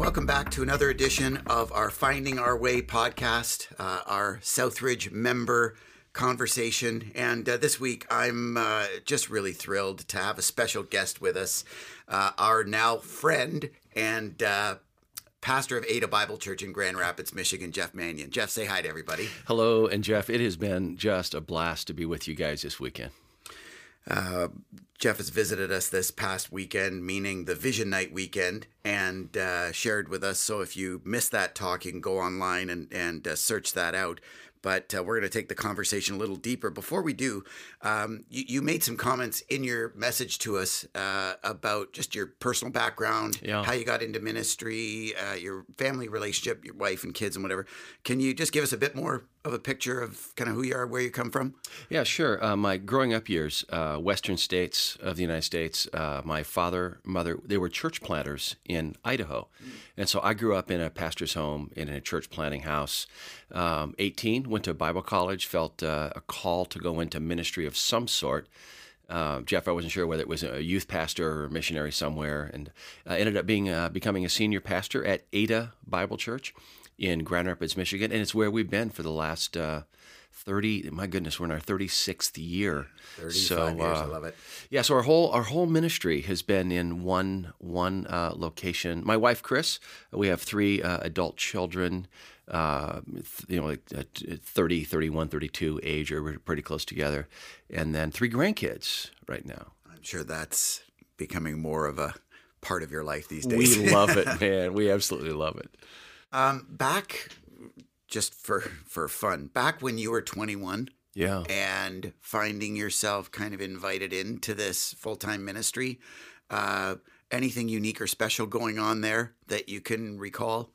welcome back to another edition of our Finding Our Way podcast, uh, our Southridge member conversation. And uh, this week, I'm uh, just really thrilled to have a special guest with us, uh, our now friend and uh, pastor of Ada Bible Church in Grand Rapids, Michigan, Jeff Manion. Jeff, say hi to everybody. Hello, and Jeff, it has been just a blast to be with you guys this weekend. Uh, Jeff has visited us this past weekend, meaning the Vision Night weekend, and uh, shared with us. So if you missed that talk, you can go online and, and uh, search that out but uh, we're going to take the conversation a little deeper. Before we do, um, you, you, made some comments in your message to us uh, about just your personal background, yeah. how you got into ministry, uh, your family relationship, your wife and kids, and whatever. Can you just give us a bit more of a picture of kind of who you are, where you come from? Yeah, sure. Uh, my growing up years, uh, western states of the United States, uh, my father, mother, they were church planters in Idaho. And so I grew up in a pastor's home in a church planting house. Um, 18, went to Bible college, felt uh, a call to go into ministry of some sort. Uh, Jeff, I wasn't sure whether it was a youth pastor or missionary somewhere, and uh, ended up being uh, becoming a senior pastor at Ada Bible Church in Grand Rapids, Michigan, and it's where we've been for the last uh, 30 my goodness we're in our 36th year. 35 so, years uh, i love it. yeah so our whole our whole ministry has been in one one uh, location. My wife chris we have three uh, adult children uh, you know like uh, 30 31 32 age or we're pretty close together. And then three grandkids right now. I'm sure that's becoming more of a part of your life these days. we love it man. We absolutely love it um, back just for for fun, back when you were 21, yeah, and finding yourself kind of invited into this full time ministry, uh, anything unique or special going on there that you can recall?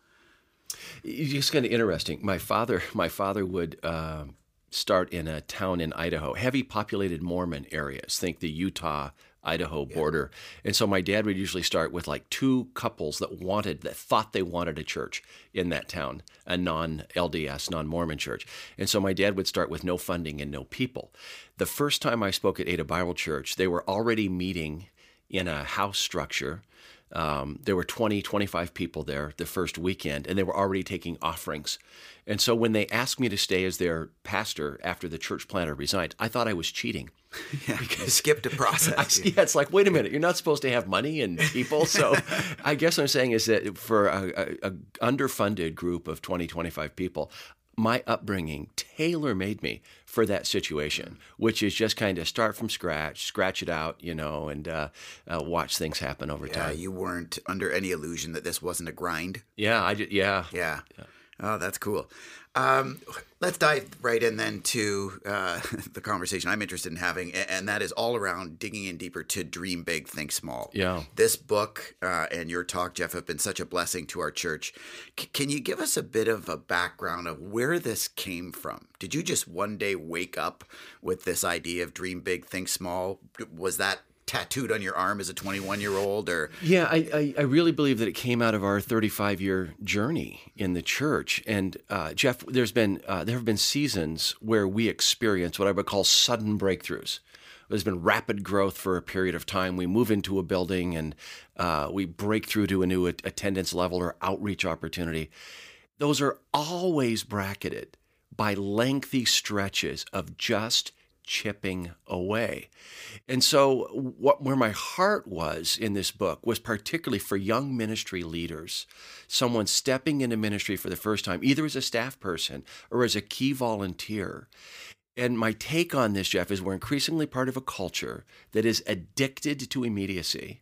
It's just kind of interesting. My father, my father would. Uh, start in a town in Idaho, heavy populated Mormon areas. Think the Utah Idaho border. Yeah. And so my dad would usually start with like two couples that wanted, that thought they wanted a church in that town, a non LDS, non Mormon church. And so my dad would start with no funding and no people. The first time I spoke at Ada Bible Church, they were already meeting in a house structure. Um, there were 20, 25 people there the first weekend, and they were already taking offerings. And so when they asked me to stay as their pastor after the church planter resigned, I thought I was cheating. Yeah, because skipped a process. I, yeah, it's like, wait a minute, you're not supposed to have money and people. So I guess what I'm saying is that for a, a, a underfunded group of 20, 25 people, my upbringing tailor made me for that situation, which is just kind of start from scratch, scratch it out, you know, and uh, uh, watch things happen over time. yeah, time. You weren't under any illusion that this wasn't a grind. Yeah, I did. Yeah. Yeah. yeah. Oh, that's cool. Um, let's dive right in then to uh, the conversation I'm interested in having, and that is all around digging in deeper to dream big, think small. Yeah. This book uh, and your talk, Jeff, have been such a blessing to our church. C- can you give us a bit of a background of where this came from? Did you just one day wake up with this idea of dream big, think small? Was that tattooed on your arm as a 21 year old or? Yeah I, I, I, really believe that it came out of our 35 year journey in the church. And uh, jeff there's been uh, there have been seasons where we experience what i would call sudden breakthroughs. There's been rapid growth for a period of time. We move into a building and uh, we break through to a new attendance level or outreach opportunity. Those are always bracketed by lengthy stretches of just chipping away. And so, what, where my heart was in this book was particularly for young ministry leaders, someone stepping into ministry for the first time, either as a staff person or as a key volunteer. And my take on this, Jeff, is we're increasingly part of a culture that is addicted to immediacy.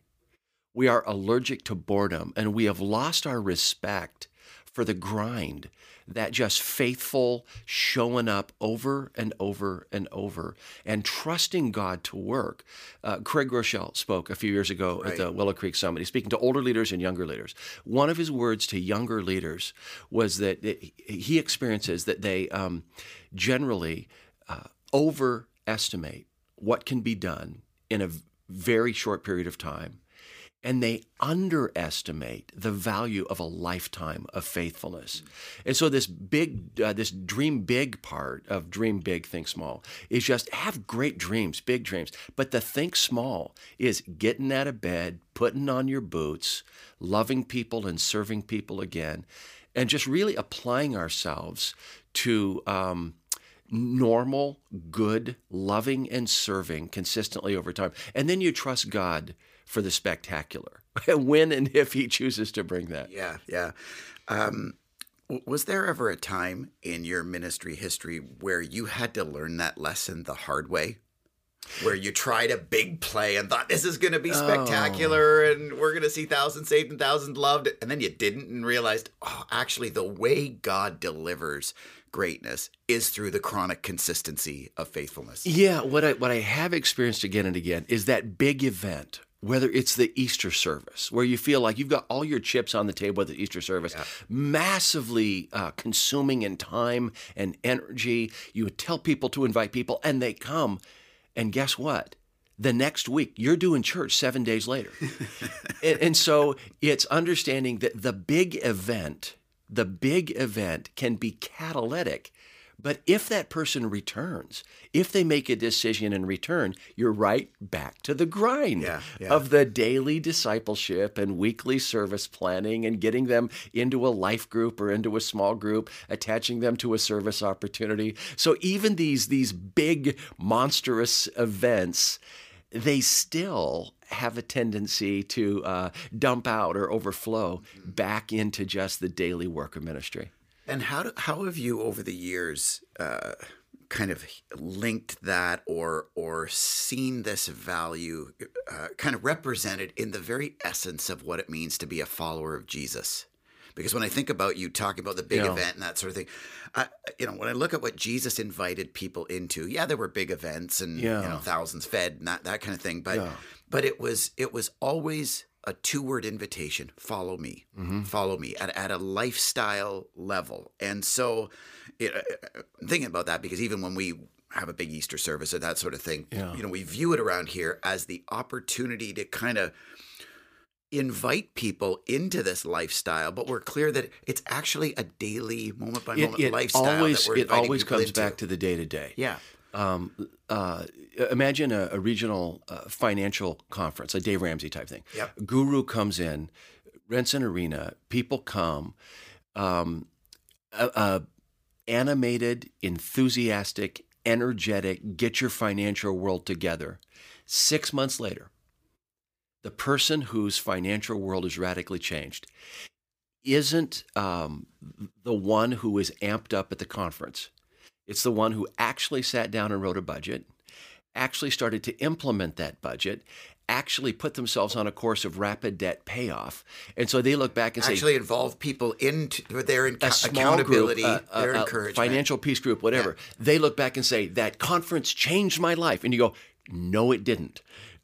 We are allergic to boredom, and we have lost our respect for the grind that just faithful showing up over and over and over and trusting God to work. Uh, Craig Groeschel spoke a few years ago right. at the Willow Creek Summit. He's speaking to older leaders and younger leaders. One of his words to younger leaders was that he experiences that they um, generally uh, overestimate what can be done in a very short period of time and they underestimate the value of a lifetime of faithfulness. And so this big, uh, this dream big part of dream big, think small is just have great dreams, big dreams. But the think small is getting out of bed, putting on your boots, loving people and serving people again, and just really applying ourselves to. Um, normal, good, loving, and serving consistently over time. And then you trust God for the spectacular when and if He chooses to bring that. Yeah, yeah. Um, was there ever a time in your ministry history where you had to learn that lesson the hard way? Where you tried a big play and thought this is going to be spectacular oh. and we're going to see thousands saved and thousands loved, and then you didn't and realized, oh, actually, the way God delivers greatness is through the chronic consistency of faithfulness. Yeah, what I what I have experienced again and again is that big event whether it's the Easter service, where you feel like you've got all your chips on the table at the Easter service, yeah. massively uh, consuming in time and energy. You would tell people to invite people, and they come. And guess what? The next week, you're doing church seven days later. and, and so it's understanding that the big event, the big event can be catalytic but if that person returns, if they make a decision and return, you're right back to the grind yeah, yeah. of the daily discipleship and weekly service planning and getting them into a life group or into a small group, attaching them to a service opportunity. So even these these big monstrous events, they still have a tendency to uh, dump out or overflow back into just the daily work of ministry. And how do, how have you over the years uh, kind of linked that or or seen this value uh, kind of represented in the very essence of what it means to be a follower of Jesus? Because when I think about you talking about the big yeah. event and that sort of thing, I, you know, when I look at what Jesus invited people into, yeah, there were big events and yeah. you know thousands fed and that that kind of thing, but yeah. but it was it was always a two word invitation follow me, mm-hmm. follow me at, at a lifestyle level. And so it, uh, I'm thinking about that because even when we have a big Easter service or that sort of thing, yeah. you know, we view it around here as the opportunity to kind of invite people into this lifestyle, but we're clear that it's actually a daily moment by moment lifestyle. Always, it always comes into. back to the day to day. Yeah. Um, uh, imagine a, a regional uh, financial conference, a Dave Ramsey type thing. Yep. Guru comes in, rents an arena, people come, um, animated, enthusiastic, energetic, get your financial world together. Six months later, the person whose financial world is radically changed isn't um, the one who is amped up at the conference it's the one who actually sat down and wrote a budget, actually started to implement that budget, actually put themselves on a course of rapid debt payoff. And so they look back and actually say, actually involve people into their in- accountability, group, uh, their uh, encouragement, financial peace group, whatever. Yeah. They look back and say that conference changed my life, and you go, no, it didn't.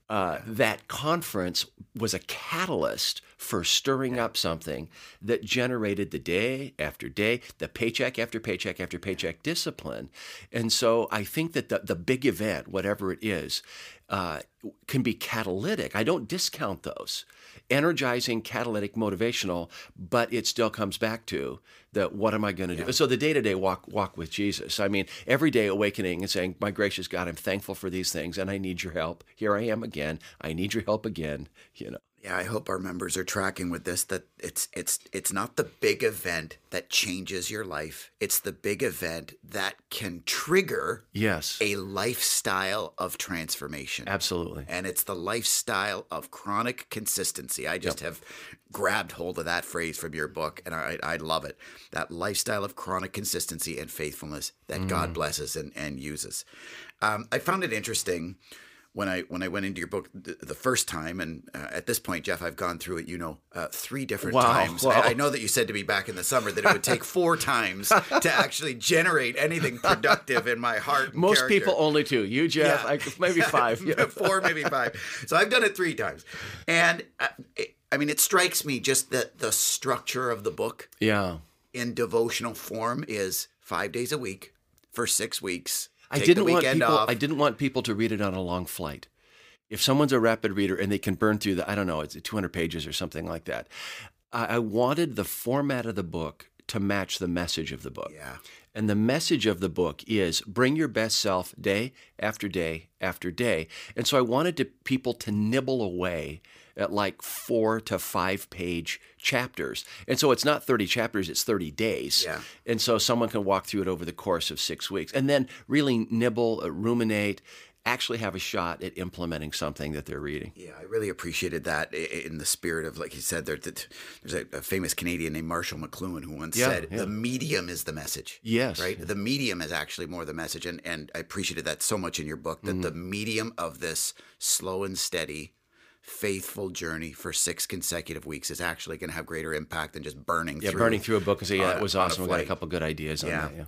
Uh, that conference was a catalyst for stirring up something that generated the day after day, the paycheck after paycheck after paycheck discipline. And so I think that the, the big event, whatever it is, uh, can be catalytic. I don't discount those. Energizing, catalytic, motivational, but it still comes back to the what am I going to yeah. do? So the day to day walk walk with Jesus. I mean, every day awakening and saying, "My gracious God, I'm thankful for these things, and I need your help. Here I am again. I need your help again." You know. Yeah, I hope our members are tracking with this that it's it's it's not the big event that changes your life. It's the big event that can trigger yes, a lifestyle of transformation. Absolutely. And it's the lifestyle of chronic consistency. I just yep. have grabbed hold of that phrase from your book and I I love it. That lifestyle of chronic consistency and faithfulness that mm. God blesses and and uses. Um, I found it interesting when I when I went into your book the, the first time, and uh, at this point, Jeff, I've gone through it, you know, uh, three different wow, times. Wow. I, I, know that you said to me back in the summer that it would take four times to actually generate anything productive in my heart. Most character. people only two. You, Jeff, yeah. I, maybe five, yeah. four, maybe five. So I've done it three times, and uh, it, I mean, it strikes me just that the structure of the book, yeah, in devotional form is five days a week for six weeks I didn't want people. Off. I didn't want people to read it on a long flight. if someone's a rapid reader and they can burn through the, I don't know, it's 200 pages or something like that. I, I wanted the format of the book to match the message of the book. Yeah. And the message of the book is bring your best self day after day after day. And so I wanted to, people to nibble away at like four to five page chapters. And so it's not 30 chapters, it's 30 days. Yeah. And so someone can walk through it over the course of six weeks and then really nibble, uh, ruminate, actually have a shot at implementing something that they're reading. Yeah, I really appreciated that in the spirit of, like you said, there, there's a, a famous Canadian named Marshall McLuhan who once Yeah, said, yeah. "The medium is the message." Yes. right. The medium is actually more the message, and and I appreciated that so much in your book that Mm-hmm. the medium of this slow and steady, faithful journey for six consecutive weeks is actually going to have greater impact than just burning Yeah, through. burning through a book and say, yeah, on it was awesome. We got a couple good ideas on Yeah. that. Yeah.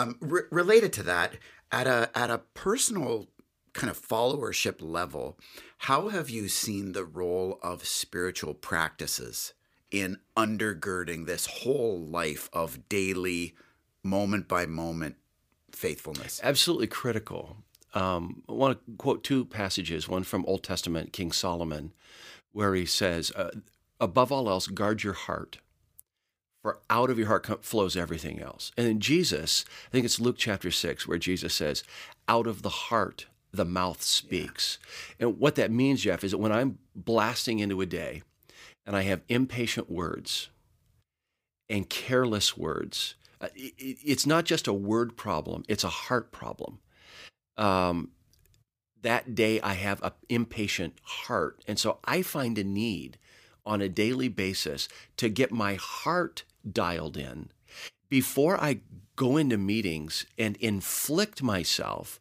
Um, re- related to that, at a at a personal kind of followership level, how have you seen the role of spiritual practices in undergirding this whole life of daily, moment by moment faithfulness? absolutely critical. Um, I want to quote two passages, one from Old Testament, King Solomon, where he says, uh, above all else, guard your heart, for out of your heart flows everything else. And then Jesus, I think it's Luke chapter 6, where Jesus says, out of the heart, the mouth speaks. And what that means, Jeff, is that when I'm blasting into a day and I have impatient words and careless words, uh, it's not just a word problem, it's a heart problem. Um, that day I have an impatient heart. And so I find a need on a daily basis to get my heart dialed in before I go into meetings and inflict myself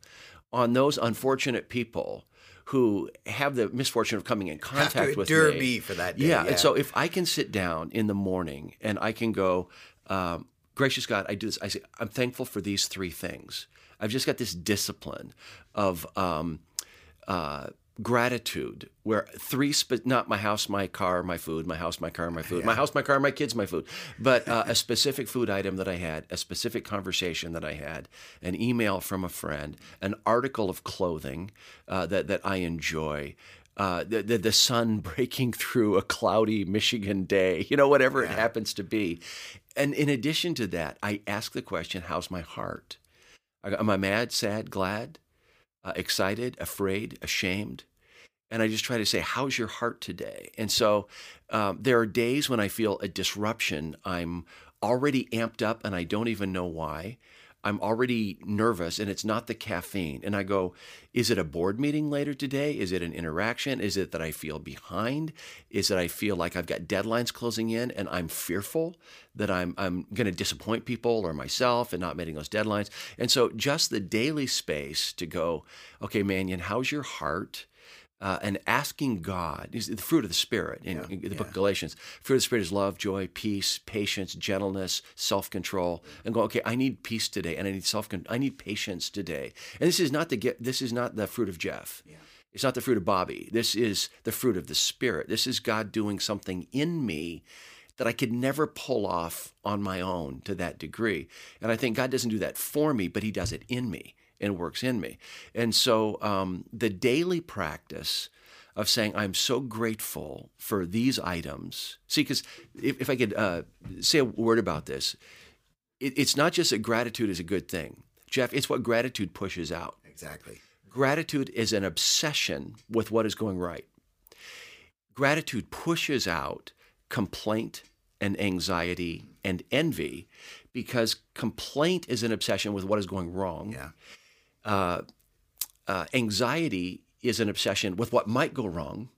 on those unfortunate people who have the misfortune of coming in contact with me. me for that day. Yeah, and so if I can sit down in the morning and I can go, um, gracious God, I do this. I say, I'm thankful for these three things. I've just got this discipline of um, uh, gratitude, where three, spe- not my house, my car, my food, my house, my car, my food, my house, my car, my kids, my food, but uh, a specific food item that I had, a specific conversation that I had, an email from a friend, an article of clothing uh, that that I enjoy. Uh, the, the the sun breaking through a cloudy Michigan day, you know, whatever it happens to be, and in addition to that, I ask the question, "How's my heart? Am I mad, sad, glad, uh, excited, afraid, ashamed?" and I just try to say, "How's your heart today?" And so um, there are days when I feel a disruption. I'm already amped up, and I don't even know why. I'm already nervous, and it's not the caffeine. And I go, "Is it a board meeting later today? Is it an interaction? Is it that I feel behind? Is it I feel like I've got deadlines closing in, and I'm fearful that I'm I'm going to disappoint people or myself and not meeting those deadlines?" And so just the daily space to go, "Okay, Manion, how's your heart?" Uh, and asking God is the fruit of the Spirit in, in the book of Galatians. Fruit of the Spirit is love, joy, peace, patience, gentleness, self control. And go, okay, I need peace today, and I need self. I need patience today. And this is not the get. This is not the fruit of Jeff. It's not the fruit of Bobby. This is the fruit of the Spirit. This is God doing something in me that I could never pull off on my own to that degree. And I think God doesn't do that for me, but He does it in me and works in me. And so um, the daily practice of saying, I'm so grateful for these items. See, because if, if I could uh, say a word about this, it, it's not just that gratitude is a good thing, Jeff, it's what gratitude pushes out. exactly. Gratitude is an obsession with what is going right. Gratitude pushes out complaint and anxiety and envy because complaint is an obsession with what is going wrong. Yeah. Uh, uh, anxiety is an obsession with what might go wrong.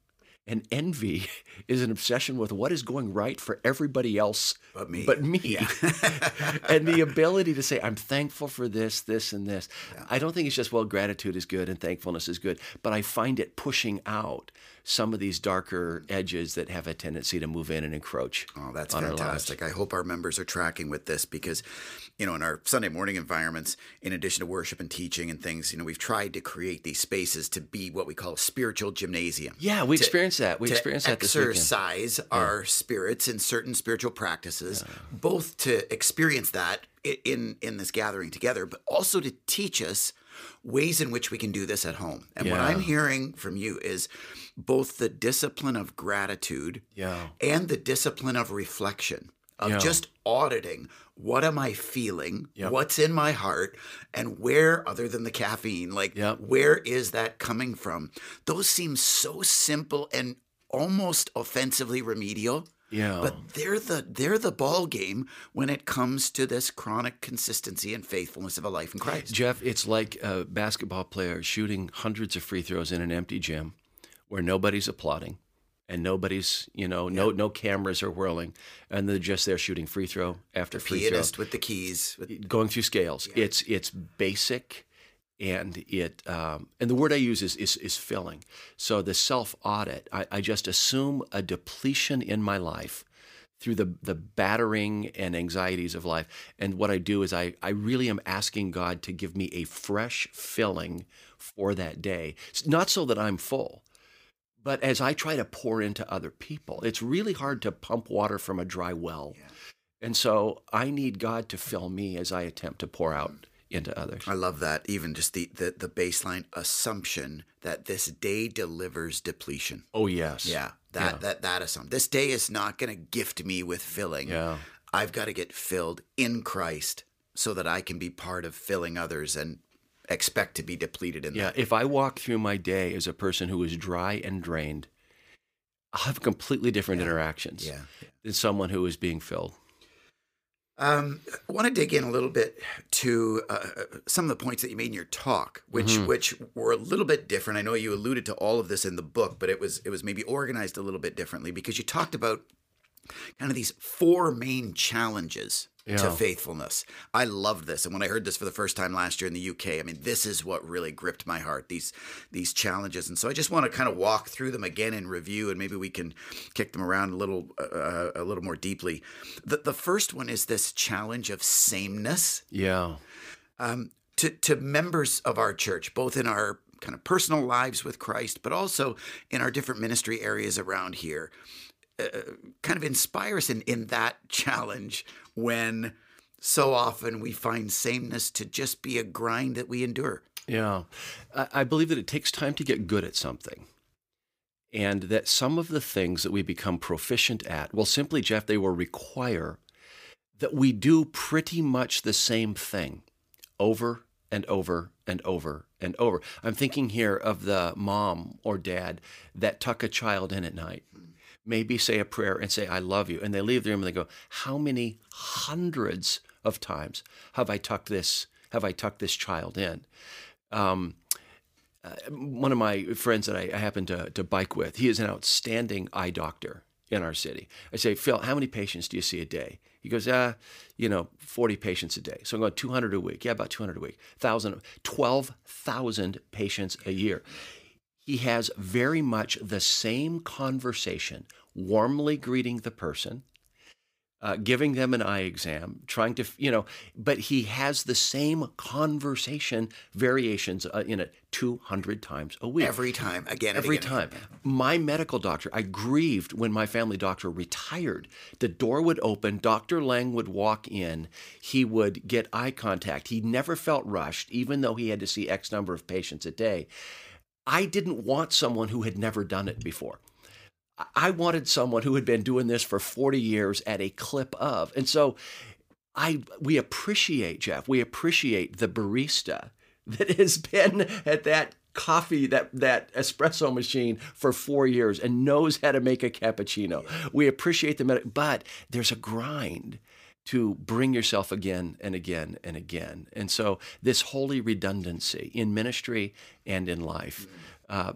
And envy is an obsession with what is going right for everybody else But me. But me. and the ability to say, I'm thankful for this, this, and this. I don't think it's just, well, gratitude is good and thankfulness is good, but I find it pushing out some of these darker edges that have a tendency to move in and encroach. Oh, that's fantastic. I hope our members are tracking with this because, you know, in our Sunday morning environments, in addition to worship and teaching and things, you know, we've tried to create these spaces to be what we call a spiritual gymnasium. Yeah, we experienced that. We to experienced that this weekend. exercise our spirits in certain spiritual practices, both to experience that in in this gathering together, but also to teach us ways in which we can do this at home. And what I'm hearing from you is both the discipline of gratitude Yeah. and the discipline of reflection of Yeah. just auditing what am I feeling, Yep. what's in my heart, and where, other than the caffeine, like Yep. where is that coming from? Those seem so simple and almost offensively remedial. Yeah. But they're the they're the ball game when it comes to this chronic consistency and faithfulness of a life in Christ. Jeff, it's like a basketball player shooting hundreds of free throws in an empty gym where nobody's applauding and nobody's, you know, no no cameras are whirling and they're just there shooting free throw after free throw. Pianist with the keys. with- going through scales. It's it's basic, and it um, and the word I use is is, is filling. So the self audit, I, I just assume a depletion in my life through the the battering and anxieties of life, and what I do is I I really am asking God to give me a fresh filling for that day, not so that I'm full. But as I try to pour into other people, it's really hard to pump water from a dry well. And so I need God to fill me as I attempt to pour out into others. I love that. Even just the, the the baseline assumption that this day delivers depletion. Oh yes. Yeah, that Yeah. that that assumption. This day is not going to gift me with filling. Yeah. I've got to get filled in Christ so that I can be part of filling others and expect to be depleted in Yeah. that. If I walk through my day as a person who is dry and drained, I'll have completely different interactions Yeah. than someone who is being filled. Um, I want to dig in a little bit to uh, some of the points that you made in your talk, which which were a little bit different. I know you alluded to all of this in the book, but it was it was maybe organized a little bit differently because you talked about kind of these four main challenges to faithfulness. I love this, and when I heard this for the first time last year in the UK, I mean, this is what really gripped my heart. These these challenges, and so I just want to kind of walk through them again in review, and maybe we can kick them around a little uh, a little more deeply. The the first one is this challenge of sameness Yeah. um, to to members of our church, both in our kind of personal lives with Christ, but also in our different ministry areas around here. Uh, kind of inspires in in that challenge when so often we find sameness to just be a grind that we endure. Yeah. I, I believe that it takes time to get good at something. And that some of the things that we become proficient at, well, simply, Jeff, they will require that we do pretty much the same thing over and over and over and over. I'm thinking here of the mom or dad that tuck a child in at night, maybe say a prayer and say, I love you. And they leave the room and they go, How many hundreds of times have I tucked this? Have I tucked this child in? Um, uh, one of my friends that I, I happen to, to bike with, he is an outstanding eye doctor in our city. I say, Phil, how many patients do you see a day? He goes, ah, you know, 40 patients a day. So I'm going 200 a week. Yeah, about 200 a week. 1,000, 12,000 patients a year. He has very much the same conversation, warmly greeting the person, uh, giving them an eye exam, trying to, you know, but he has the same conversation variations uh, in it 200 times a week. Every time, again, Every again, time. My medical doctor, I grieved when my family doctor retired. The door would open, Dr. Lang would walk in, he would get eye contact. He never felt rushed, even though he had to see X number of patients a day. I didn't want someone who had never done it before. I wanted someone who had been doing this for 40 years at a clip of. And so I we appreciate Jeff. We appreciate the barista that has been at that coffee that that espresso machine for 4 years and knows how to make a cappuccino. We appreciate the but there's a grind to bring yourself again and again and again. And so this holy redundancy in ministry and in life uh,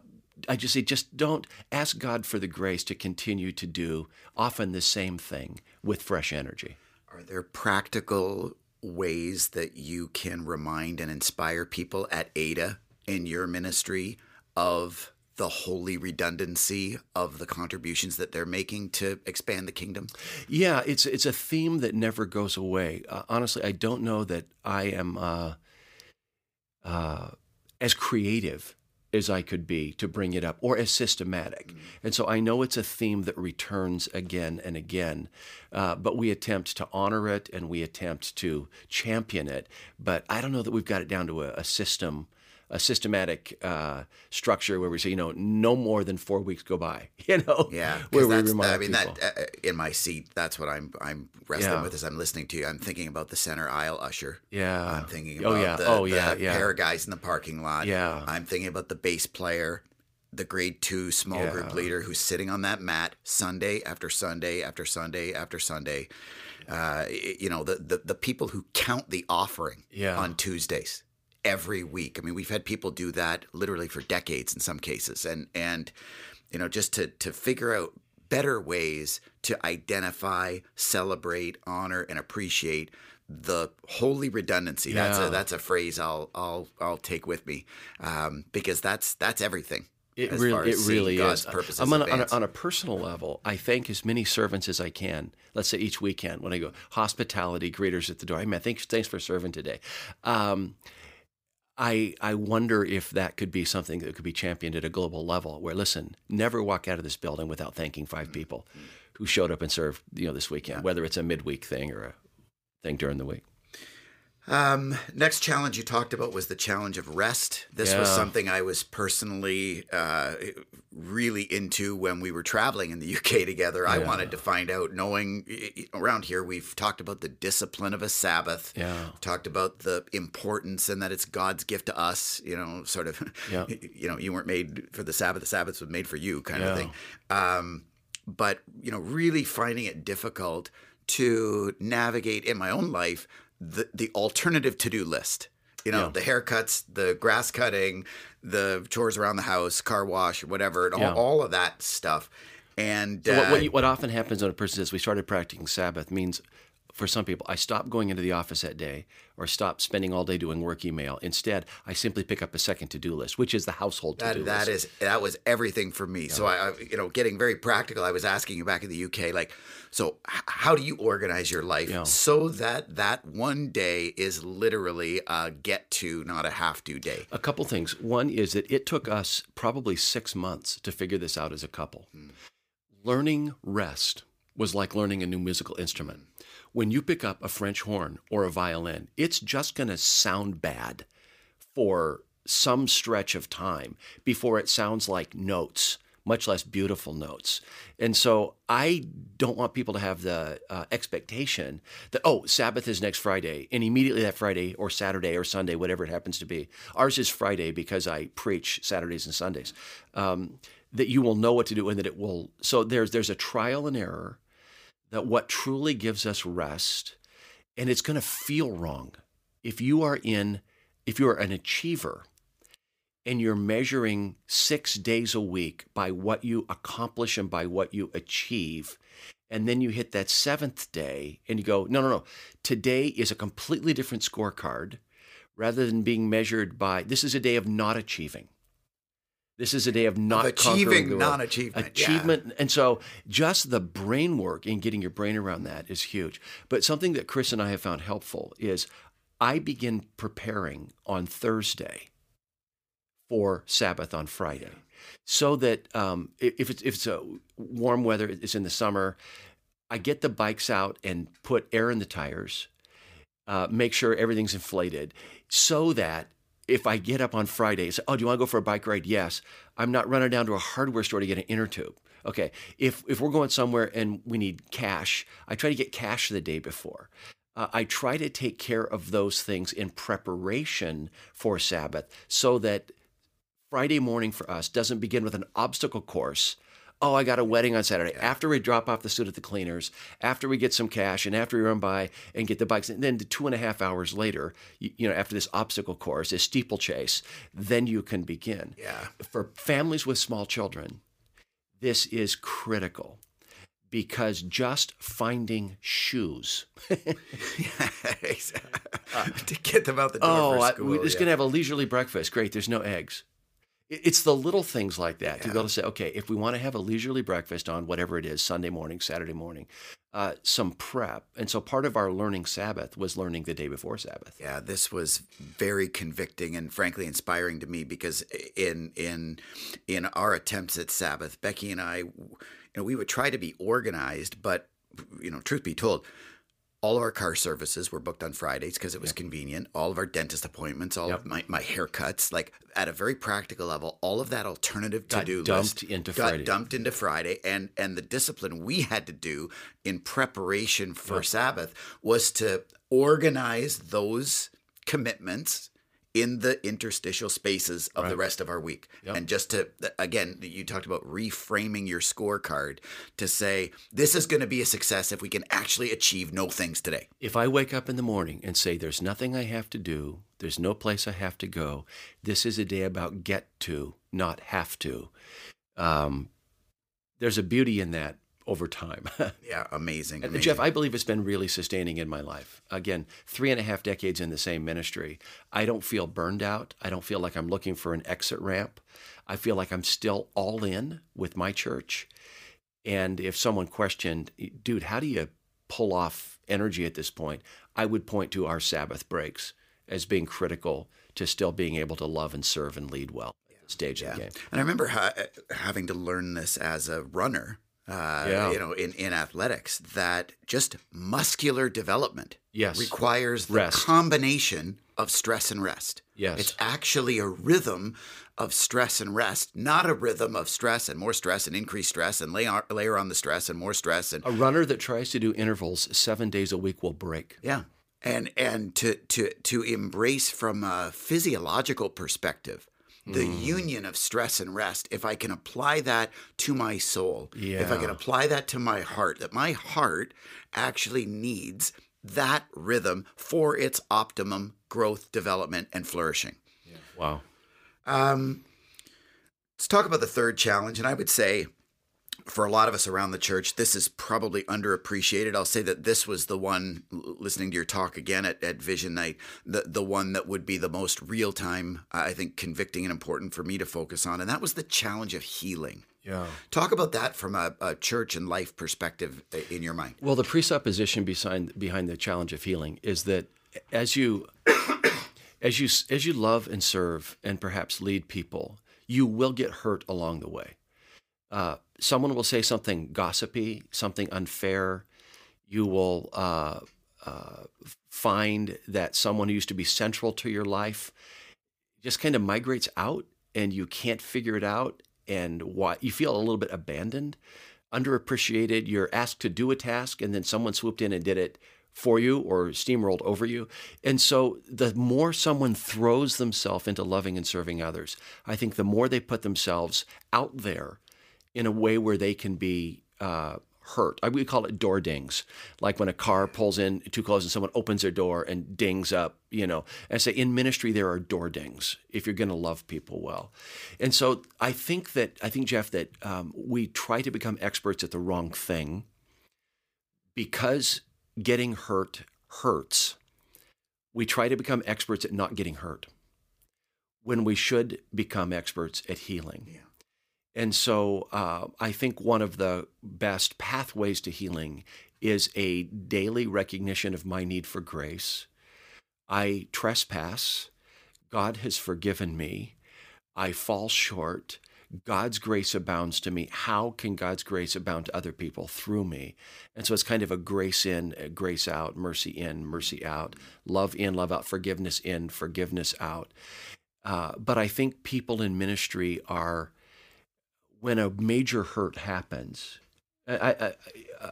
I just say, just don't ask God for the grace to continue to do often the same thing with fresh energy. Are there practical ways that you can remind and inspire people at Ada in your ministry of the holy redundancy of the contributions that they're making to expand the kingdom? Yeah, it's it's a theme that never goes away. Uh, honestly, I don't know that I am uh, uh, as creative as I could be to bring it up or as systematic. Mm. And so I know it's a theme that returns again and again, uh, but we attempt to honor it and we attempt to champion it. But I don't know that we've got it down to a, a system a systematic uh, structure where we say, you know, no more than four weeks go by. You know, yeah. Where we remind I mean, people. that uh, in my seat, that's what I'm I'm wrestling yeah. with as I'm listening to you. I'm thinking about the center aisle usher. Yeah. I'm thinking oh, about oh, yeah. the, oh, yeah, the yeah. pair of guys in the parking lot. Yeah. I'm thinking about the bass player the grade two small yeah. group leader who's sitting on that mat Sunday after Sunday after Sunday after Sunday. Uh, you know, the, the, the people who count the offering yeah. on Tuesdays every week. I mean, we've had people do that literally for decades in some cases, and and you know, just to to figure out better ways to identify, celebrate, honor, and appreciate the holy redundancy. Yeah. That's a that's a phrase I'll I'll I'll take with me um, because that's that's everything. It really, it really God's is. I'm on a, on, a, on a, personal level. I thank as many servants as I can. Let's say each weekend when I go hospitality, greeters at the door. I mean, thanks, thanks for serving today. Um, I I wonder if that could be something that could be championed at a global level. Where listen, never walk out of this building without thanking five mm-hmm. people who showed up and served you know this weekend, whether it's a midweek thing or a thing during the week. Um, next challenge you talked about was the challenge of rest. This yeah. was something I was personally uh, really into when we were traveling in the UK together. Yeah. I wanted to find out, knowing around here, we've talked about the discipline of a Sabbath, yeah. talked about the importance and that it's God's gift to us, you know, sort of, yeah. you know, you weren't made for the Sabbath, the Sabbath was made for you kind of thing. Um, but, you know, really finding it difficult to navigate in my own life the the alternative to do list. You know, yeah. the haircuts, the grass cutting, the chores around the house, car wash, whatever, and yeah. all, all, of that stuff. And so what, what, uh, what, often happens when a person says we started practicing Sabbath means for some people, I stop going into the office that day or stop spending all day doing work email. Instead, I simply pick up a second to-do list, which is the household to-do that, that list. That is that was everything for me. Yeah. So I, you know, getting very practical. I was asking you back in the UK, like, so how do you organize your life yeah. so that that one day is literally a get to, not a have to day? A couple things. One is that it took us probably six months to figure this out as a couple. Hmm. Learning rest was like learning a new musical instrument when you pick up a French horn or a violin, it's just going to sound bad for some stretch of time before it sounds like notes, much less beautiful notes. And so I don't want people to have the uh, expectation that, oh, Sabbath is next Friday, and immediately that Friday or Saturday or Sunday, whatever it happens to be, ours is Friday because I preach Saturdays and Sundays, um, that you will know what to do and that it will. So there's, there's a trial and error that what truly gives us rest, and it's going to feel wrong if you are in, if you're an achiever and you're measuring six days a week by what you accomplish and by what you achieve. And then you hit that seventh day and you go, no, no, no. Today is a completely different scorecard rather than being measured by this is a day of not achieving. This is a day of not of achieving non-achievement. Achievement, yeah. and so just the brain work in getting your brain around that is huge. But something that Chris and I have found helpful is I begin preparing on Thursday for Sabbath on Friday, yeah. so that um, if it's if it's a warm weather, it's in the summer, I get the bikes out and put air in the tires, uh, make sure everything's inflated, so that if I get up on Friday, and say, oh, do you want to go for a bike ride? Yes. I'm not running down to a hardware store to get an inner tube. Okay. If if we're going somewhere and we need cash, I try to get cash the day before. Uh, I try to take care of those things in preparation for Sabbath so that Friday morning for us doesn't begin with an obstacle course oh, I got a wedding on Saturday. After we drop off the suit at the cleaners, after we get some cash, and after we run by and get the bikes, and then two and a half hours later, you, you know, after this obstacle course, this steeplechase, then you can begin. Yeah. For families with small children, this is critical because just finding shoes to get them out the door. Oh, school, we're just yeah. gonna have a leisurely breakfast. Great, there's no eggs It's the little things like that to be able to say, okay, if we want to have a leisurely breakfast on whatever it is, Sunday morning, Saturday morning, uh, some prep. And so part of our learning Sabbath was learning the day before Sabbath. Yeah, this was very convicting and frankly inspiring to me because in in in our attempts at Sabbath, Becky and I, you know, we would try to be organized, but you know, truth be told, all of our car services were booked on Fridays because it was convenient. All of our dentist appointments, all yep. of my, my haircuts, like at a very practical level, all of that alternative to do list into got Friday. dumped into Friday. And and the discipline we had to do in preparation for yep. Sabbath was to organize those commitments in the interstitial spaces of right. the rest of our week. Yep. And just to, again, you talked about reframing your scorecard to say, this is going to be a success if we can actually achieve no things today. If I wake up in the morning and say, there's nothing I have to do, there's no place I have to go, this is a day about get to, not have to. Um, there's a beauty in that over time. yeah, amazing, amazing, Jeff, I believe it's been really sustaining in my life. Again, three and a half decades in the same ministry. I don't feel burned out. I don't feel like I'm looking for an exit ramp. I feel like I'm still all in with my church. And if someone questioned, dude, how do you pull off energy at this point? I would point to our Sabbath breaks as being critical to still being able to love and serve and lead well stage yeah. game. And I remember ha- eh, having to learn this as a runner uh, yeah. you know, in, in athletics, that just muscular development yes. requires the rest. combination of stress and rest. Yes. It's actually a rhythm of stress and rest, not a rhythm of stress and more stress and increased stress and layer, layer on the stress and more stress. And a runner that tries to do intervals seven days a week will break. Yeah. And and to to to embrace from a physiological perspective the mm. union of stress and rest, if I can apply that to my soul, yeah. if I can apply that to my heart, that my heart actually needs that rhythm for its optimum growth, development, and flourishing. Yeah. Wow. Um, let's talk about the third challenge. And I would say for a lot of us around the church, this is probably underappreciated. I'll say that this was the one, listening to your talk again at, at Vision Night, the, the one that would be the most real time, I think, convicting and important for me to focus on. And that was the challenge of healing. Yeah. Talk about that from a, a, church and life perspective in your mind. Well, the presupposition behind behind the challenge of healing is that as you as you as you love and serve and perhaps lead people, you will get hurt along the way. Uh, someone will say something gossipy, something unfair. You will uh, uh, find that someone who used to be central to your life just kind of migrates out and you can't figure it out and why you feel a little bit abandoned underappreciated you're asked to do a task and then someone swooped in and did it for you or steamrolled over you. And so the more someone throws themselves into loving and serving others, I think the more they put themselves out there in a way where they can be uh, hurt. I, we call it door dings, like when a car pulls in too close and someone opens their door and dings up. You know, and I say in ministry there are door dings if you're going to love people well. And so I think that I think Jeff that um, we try to become experts at the wrong thing because getting hurt hurts. We try to become experts at not getting hurt when we should become experts at healing. Yeah. And so uh, I think one of the best pathways to healing is a daily recognition of my need for grace. I trespass. God has forgiven me. I fall short. God's grace abounds to me. How can God's grace abound to other people through me? And so it's kind of a grace in, a grace out, mercy in, mercy out, love in, love out, forgiveness in, forgiveness out. Uh, but I think people in ministry are when a major hurt happens, I, I, I, uh,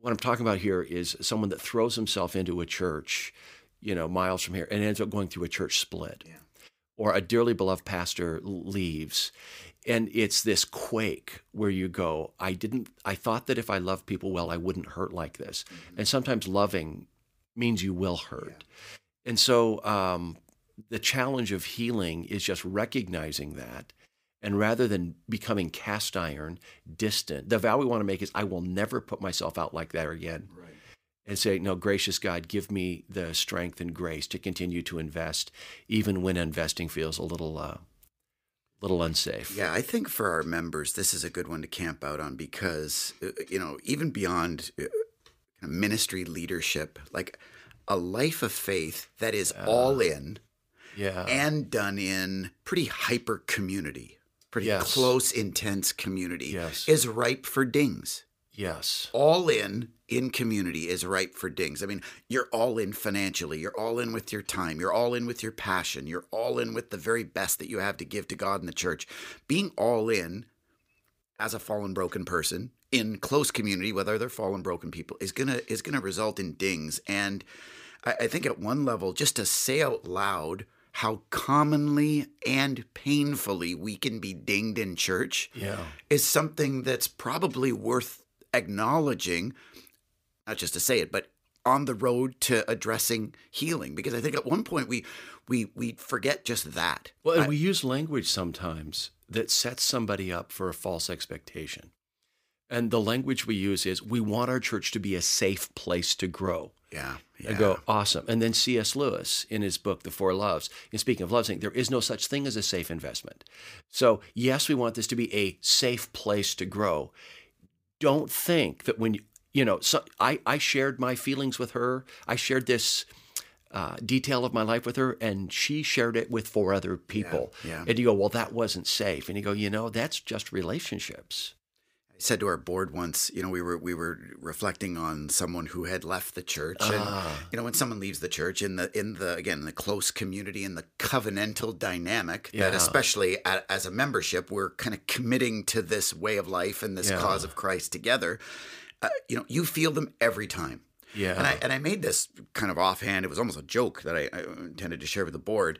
what I'm talking about here is someone that throws himself into a church, you know, miles from here, and ends up going through a church split, yeah. or a dearly beloved pastor leaves, and it's this quake where you go, I didn't, I thought that if I loved people well, I wouldn't hurt like this, mm-hmm. and sometimes loving means you will hurt, yeah. and so um, the challenge of healing is just recognizing that and rather than becoming cast iron, distant, the vow we want to make is I will never put myself out like that again. Right. And say, no, gracious God, give me the strength and grace to continue to invest, even when investing feels a little, uh, little unsafe. Yeah, I think for our members, this is a good one to camp out on because, uh, you know, even beyond uh, ministry leadership, like a life of faith that is all in Yeah. and done in pretty hyper community, pretty Yes. close, intense community, Yes. is ripe for dings. yes. All in in community is ripe for dings. I mean, you're all in financially, you're all in with your time, you're all in with your passion, you're all in with the very best that you have to give to God and the church. Being all in as a fallen broken person in close community with other fallen broken people is gonna is gonna result in dings. And I, I think at one level, just to say out loud how commonly and painfully we can be dinged in church Yeah. is something that's probably worth acknowledging, not just to say it, but on the road to addressing healing. Because I think at one point we we we forget just that. Well, and I- we use language sometimes that sets somebody up for a false expectation. And the language we use is we want our church to be a safe place to grow. Yeah, yeah. I go, awesome. And then C.S. Lewis in his book, The Four Loves, in speaking of love, saying there is no such thing as a safe investment. So, yes, we want this to be a safe place to grow. Don't think that when you, you know, so I, I shared my feelings with her. I shared this uh, detail of my life with her, and she shared it with four other people. yeah. And you go, well, that wasn't safe. And you go, you know, that's just relationships. I said to our board once, you know, we were we were reflecting on someone who had left the church, and Ah. you know, when someone leaves the church in the in the again the close community and the covenantal dynamic that especially a as a membership we're kind of committing to this way of life and this Yeah. cause of Christ together. Uh, you know, you feel them every time. Yeah. And I and I made this kind of offhand. It was almost a joke that I, I intended to share with the board,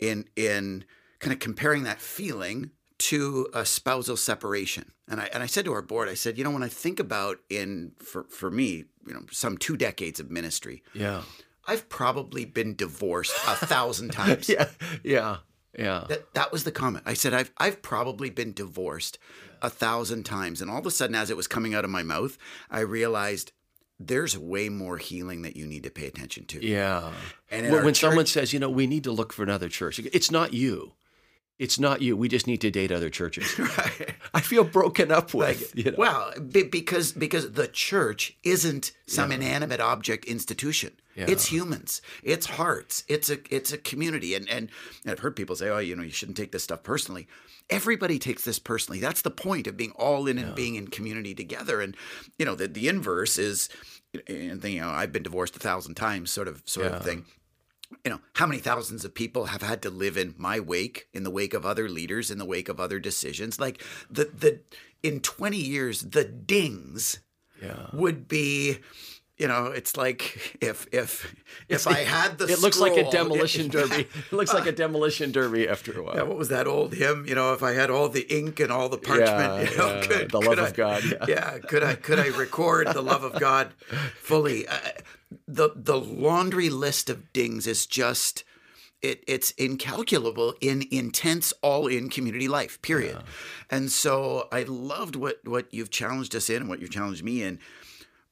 in in kind of comparing that feeling to a spousal separation. And I and I said to our board, I said, you know, when I think about in for for me, you know, some two decades of ministry, yeah. I've probably been divorced a thousand times. Yeah. Yeah. Yeah. That that was the comment. I said I've I've probably been divorced a thousand times, and all of a sudden, as it was coming out of my mouth, I realized there's way more healing that you need to pay attention to. Yeah. And when when someone says, you know, we need to look for another church, it's not you. It's not you. We just need to date other churches. Right. I feel broken up with. Like, you know? well, be, because because the church isn't some inanimate object institution. Yeah. It's humans. It's hearts. It's a it's a community. And and I've heard people say, oh, you know, you shouldn't take this stuff personally. Everybody takes this personally. That's the point of being all in and being in community together. And you know, the the inverse is, and you know, I've been divorced a thousand times, sort of sort Yeah. of thing you know how many thousands of people have had to live in my wake in the wake of other leaders in the wake of other decisions like the the in 20 years the dings yeah. would be you know it's like if if if i had the It looks like a scroll- demolition derby. It looks like a demolition derby after a while. yeah, what was that old hymn? You know, if I had all the ink and all the parchment, Yeah, you know, yeah, could, the could love I- of God, yeah. yeah, could I could I record the love of God fully? Uh, the the laundry list of dings is just it it's incalculable in intense all in community life. Period. And so I loved what what you've challenged us in and what you've challenged me in.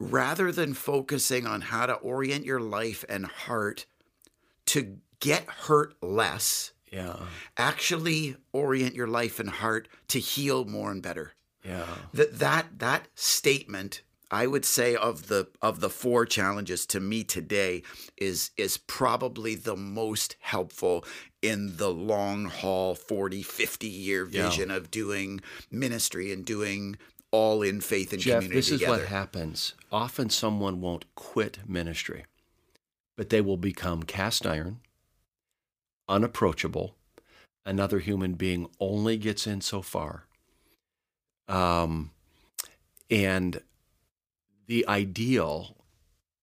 Rather than focusing on how to orient your life and heart to get hurt less, Yeah. actually orient your life and heart to heal more and better. Yeah. That that that statement, I would say of the of the four challenges to me today is is probably the most helpful in the long haul 40 50 year Yeah. vision of doing ministry and doing all in faith and Jeff, community this is together. what happens. Often someone won't quit ministry, but they will become cast iron, unapproachable. Another human being only gets in so far. Um, and the ideal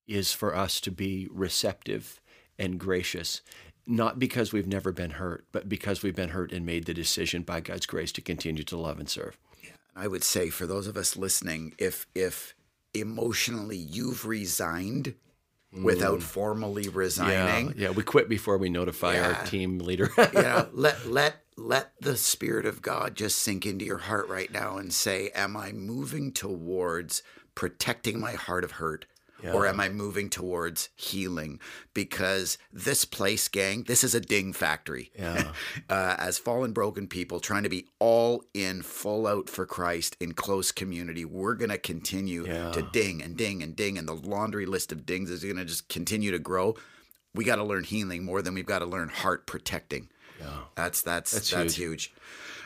is for us to be receptive and gracious, not because we've never been hurt, but because we've been hurt and made the decision by God's grace to continue to love and serve. I would say for those of us listening, if if emotionally you've resigned without formally resigning, Mm. Yeah, yeah, we quit before we notify Yeah. our team leader. know, let let let the spirit of God just sink into your heart right now and say, Am I moving towards protecting my heart of hurt Yeah. or am I moving towards healing? Because this place, gang, this is a ding factory. Yeah. uh, as fallen, broken people trying to be all in, full out for Christ in close community, we're going to continue Yeah. to ding and ding and ding, and the laundry list of dings is going to just continue to grow. We got to learn healing more than we've got to learn heart protecting. Yeah. That's that's That's that's, huge.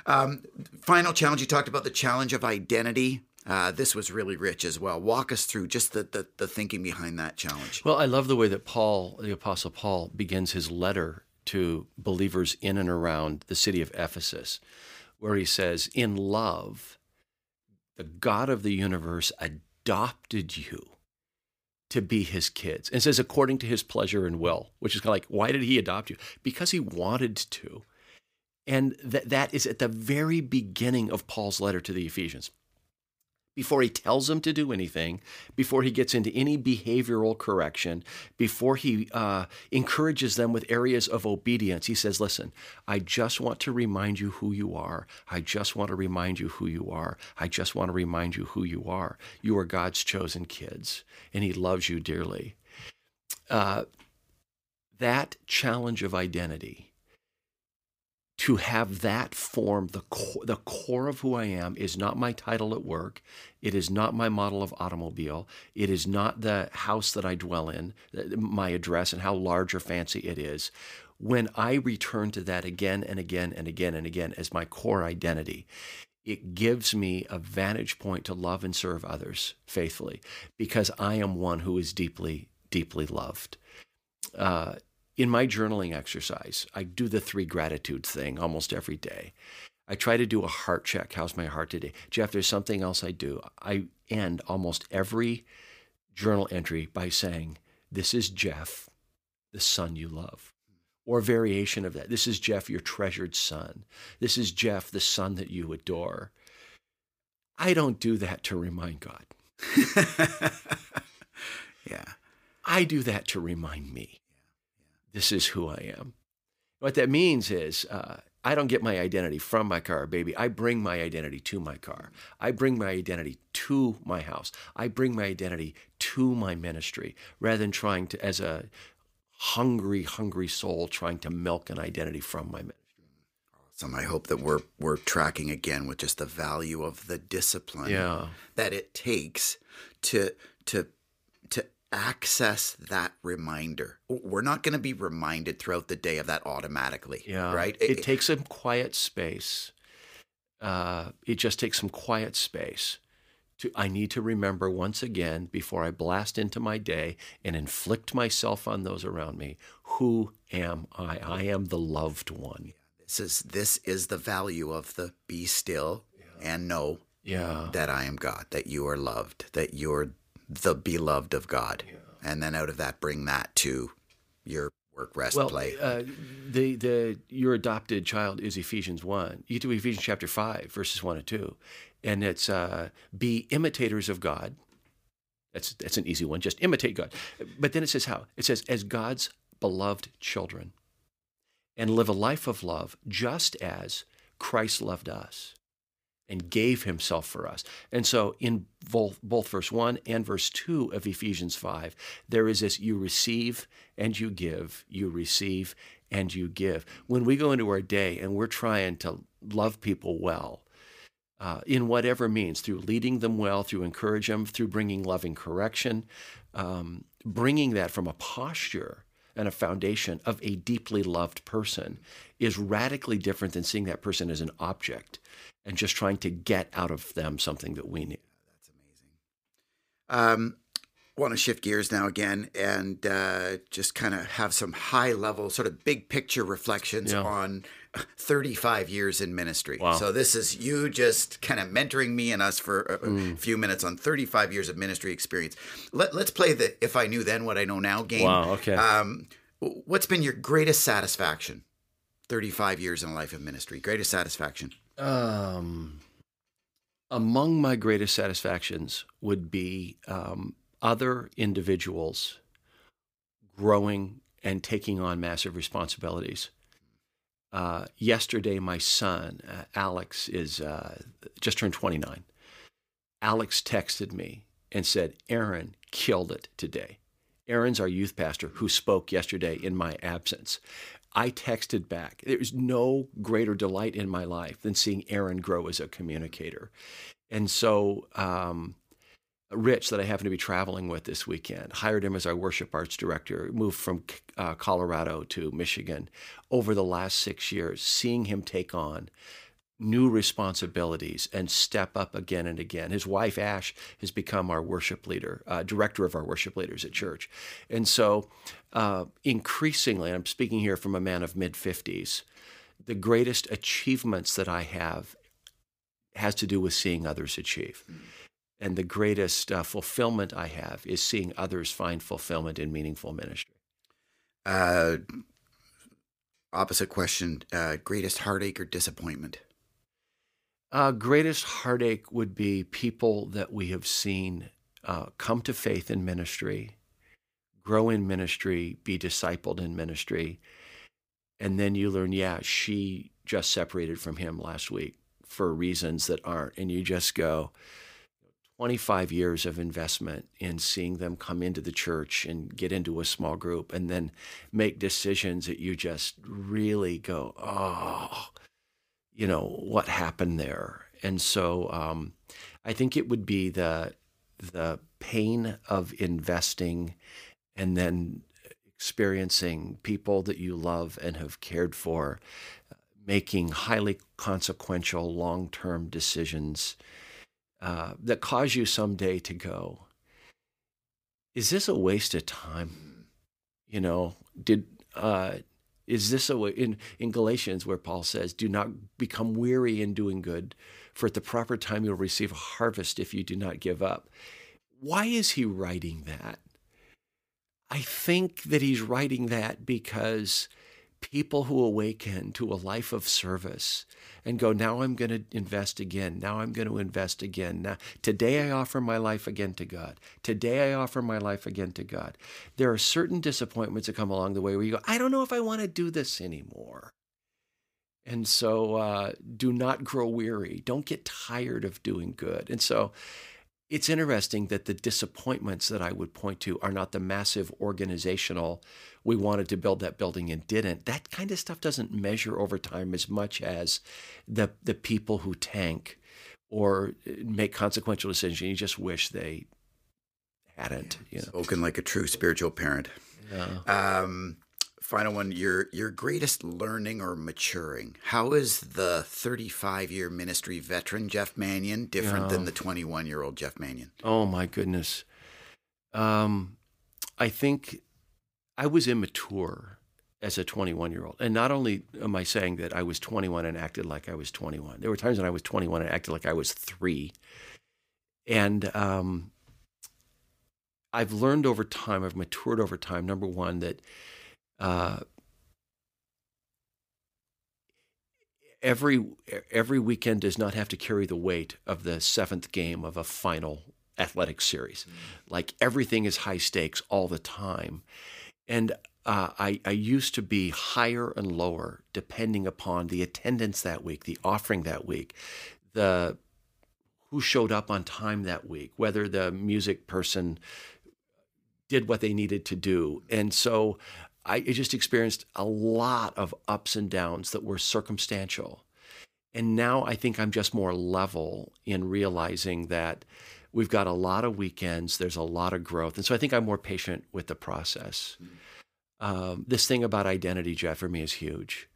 Um, final challenge. You talked about the challenge of identity. Uh, this was really rich as well. Walk us through just the, the the thinking behind that challenge. Well, I love the way that Paul, the Apostle Paul, begins his letter to believers in and around the city of Ephesus, where he says, In love, the God of the universe adopted you to be his kids. And says, according to his pleasure and will, which is kind of like, why did he adopt you? Because he wanted to. And that, that is at the very beginning of Paul's letter to the Ephesians before he tells them to do anything, before he gets into any behavioral correction, before he uh, encourages them with areas of obedience, he says, Listen, I just want to remind you who you are. I just want to remind you who you are. I just want to remind you who you are. You are God's chosen kids, and he loves you dearly. Uh, that challenge of identity to have that form the core, the core of who I am is not my title at work. It is not my model of automobile. It is not the house that I dwell in, my address and how large or fancy it is. When I return to that again and again and again and again as my core identity, it gives me a vantage point to love and serve others faithfully because I am one who is deeply, deeply loved. Uh, in my journaling exercise, I do the three gratitudes thing almost every day. I try to do a heart check. How's my heart today? Jeff, there's something else I do. I end almost every journal entry by saying, This is Jeff, the son you love. Or a variation of that. This is Jeff, your treasured son. This is Jeff, the son that you adore. I don't do that to remind God. yeah. I do that to remind me. This is who I am. What that means is uh, I don't get my identity from my car, baby. I bring my identity to my car. I bring my identity to my house. I bring my identity to my ministry rather than trying to, as a hungry, hungry soul, trying to milk an identity from my ministry. Awesome. I hope that we're we're tracking again with just the value of the discipline Yeah. that it takes to to to access that reminder. We're not going to be reminded throughout the day of that automatically. Yeah. Right. It, takes some quiet space. Uh, it just takes some quiet space. To, I need to remember once again before I blast into my day and inflict myself on those around me. Who am I? I am the loved one. This is this is the value of the be still and know Yeah. that I am God, that you are loved, that you're the beloved of God. And then out of that bring that to your work, rest, well, play. Uh, the the your adopted child is Ephesians one. You get to Ephesians chapter five, verses one and two, and it's uh, be imitators of God. That's that's an easy one. Just imitate God. But then it says how? It says as God's beloved children, and live a life of love, just as Christ loved us and gave himself for us. And so in both, both verse 1 and verse 2 of Ephesians 5, there is this you receive and you give, you receive and you give. When we go into our day and we're trying to love people well, uh, in whatever means, through leading them well, through encouraging them, through bringing loving correction, um, bringing that from a posture and a foundation of a deeply loved person is radically different than seeing that person as an object and just trying to get out of them something that we need. That's amazing. Um, want to shift gears now again and uh, just kind of have some high level, sort of big picture reflections Yeah. on 35 years in ministry. Wow. So this is you just kind of mentoring me and us for a, Mm. few minutes on 35 years of ministry experience. Let, let's play the "If I Knew Then What I Know Now" game. Wow, okay. Um, what's been your greatest satisfaction? 35 years in a life of ministry. Greatest satisfaction. Um, among my greatest satisfactions would be um, other individuals growing and taking on massive responsibilities. Uh, yesterday, my son, uh, Alex, is uh, just turned 29. Alex texted me and said, Aaron, killed it today. Aaron's our youth pastor who spoke yesterday in my absence. I texted back. There was no greater delight in my life than seeing Aaron grow as a communicator. And so, um, Rich, that I happen to be traveling with this weekend, hired him as our worship arts director, moved from uh, Colorado to Michigan over the last six years, seeing him take on new responsibilities and step up again and again. His wife, Ash, has become our worship leader, uh, director of our worship leaders at church. And so, uh, increasingly, I'm speaking here from a man of mid 50s, the greatest achievements that I have has to do with seeing others achieve. And the greatest uh, fulfillment I have is seeing others find fulfillment in meaningful ministry. Uh, opposite question uh, greatest heartache or disappointment? Uh, greatest heartache would be people that we have seen uh, come to faith in ministry, grow in ministry, be discipled in ministry, and then you learn, yeah, she just separated from him last week for reasons that aren't, and you just go. 25 years of investment in seeing them come into the church and get into a small group and then make decisions that you just really go, oh, you know what happened there. And so um, i think it would be the the pain of investing and then experiencing people that you love and have cared for making highly consequential long-term decisions uh, that cause you someday to go is this a waste of time? You know did uh, is this a way in, in Galatians where Paul says, Do not become weary in doing good, for at the proper time you'll receive a harvest if you do not give up. Why is he writing that? I think that he's writing that because people who awaken to a life of service and go, now I'm going to invest again. Now I'm going to invest again. Now, today I offer my life again to God. Today I offer my life again to God. There are certain disappointments that come along the way where you go, I don't know if I want to do this anymore. And so uh, do not grow weary. Don't get tired of doing good. And so it's interesting that the disappointments that I would point to are not the massive organizational, we wanted to build that building and didn't. That kind of stuff doesn't measure over time as much as the, the people who tank or make consequential decisions. You just wish they hadn't. You know? Spoken like a true spiritual parent. Yeah. Um, final one your your greatest learning or maturing how is the 35 year ministry veteran jeff manion different yeah. than the 21 year old jeff manion oh my goodness um, i think i was immature as a 21 year old and not only am i saying that i was 21 and acted like i was 21 there were times when i was 21 and acted like i was three and um, i've learned over time i've matured over time number one that uh, every every weekend does not have to carry the weight of the seventh game of a final athletic series. Mm-hmm. Like everything is high stakes all the time, and uh, I, I used to be higher and lower depending upon the attendance that week, the offering that week, the who showed up on time that week, whether the music person did what they needed to do, and so I just experienced a lot of ups and downs that were circumstantial. And now I think I'm just more level in realizing that we've got a lot of weekends, there's a lot of growth. And so I think I'm more patient with the process. Mm-hmm. Um, this thing about identity, Jeff, for me is huge.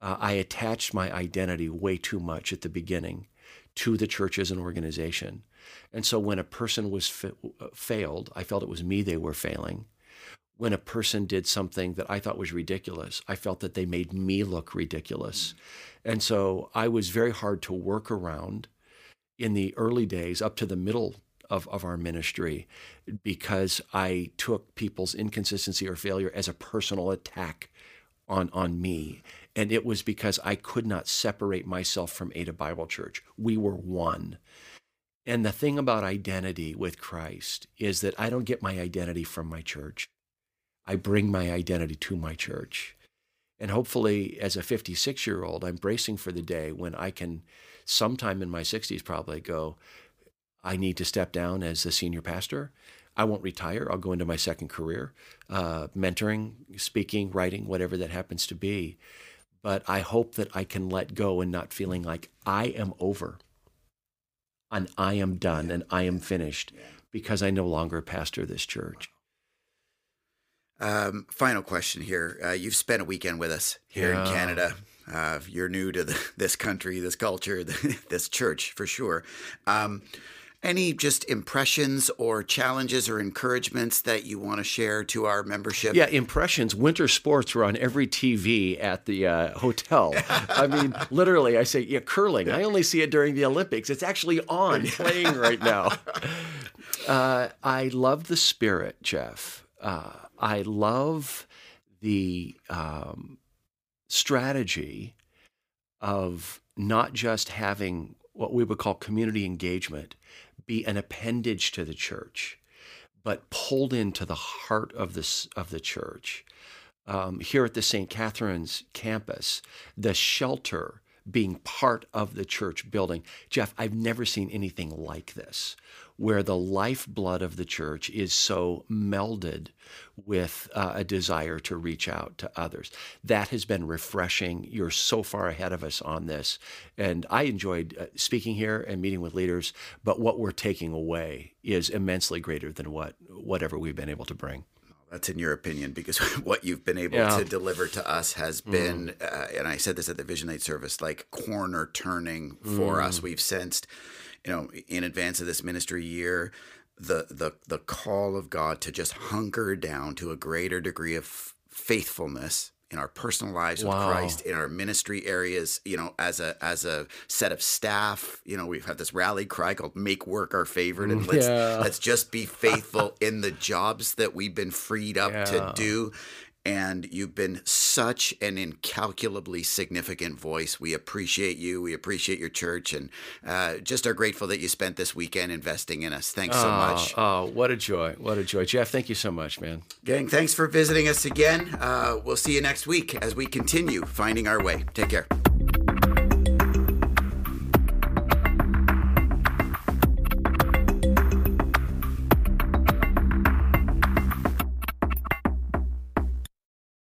Uh, I attached my identity way too much at the beginning to the church as an organization. And so when a person was fa- uh, failed, I felt it was me they were failing when a person did something that I thought was ridiculous, I felt that they made me look ridiculous. And so I was very hard to work around in the early days up to the middle of, of our ministry because I took people's inconsistency or failure as a personal attack on, on me. And it was because I could not separate myself from Ada Bible Church. We were one. And the thing about identity with Christ is that I don't get my identity from my church. I bring my identity to my church. And hopefully, as a 56 year old, I'm bracing for the day when I can, sometime in my 60s, probably go, I need to step down as the senior pastor. I won't retire. I'll go into my second career, uh, mentoring, speaking, writing, whatever that happens to be. But I hope that I can let go and not feeling like I am over and I am done and I am finished because I no longer pastor this church. Um, final question here. Uh, you've spent a weekend with us here yeah. in Canada. Uh, you're new to the, this country, this culture, this church for sure. Um, any just impressions or challenges or encouragements that you want to share to our membership? Yeah, impressions. Winter sports were on every TV at the uh, hotel. I mean, literally, I say, yeah, curling. I only see it during the Olympics. It's actually on playing right now. Uh, I love the spirit, Jeff. Uh, I love the um, strategy of not just having what we would call community engagement be an appendage to the church, but pulled into the heart of this of the church. Um, here at the St. Catharines campus, the shelter being part of the church building. Jeff, I've never seen anything like this, where the lifeblood of the church is so melded with uh, a desire to reach out to others. That has been refreshing. You're so far ahead of us on this. And I enjoyed uh, speaking here and meeting with leaders, but what we're taking away is immensely greater than what whatever we've been able to bring. That's in your opinion, because what you've been able yeah. to deliver to us has mm. been, uh, and I said this at the Vision Night service, like corner turning for mm. us. We've sensed, you know, in advance of this ministry year, the the the call of God to just hunker down to a greater degree of faithfulness in our personal lives wow. with Christ, in our ministry areas, you know, as a as a set of staff, you know, we've had this rally cry called "Make Work Our Favorite," and mm, let's yeah. let's just be faithful in the jobs that we've been freed up yeah. to do, and you've been such an incalculably significant voice. We appreciate you. We appreciate your church, and uh, just are grateful that you spent this weekend investing in us. Thanks so much. Oh, what a joy! What a joy, Jeff. Thank you so much, man. Gang, thanks for visiting us again. Uh, we'll see you next week as we continue finding our way. Take care.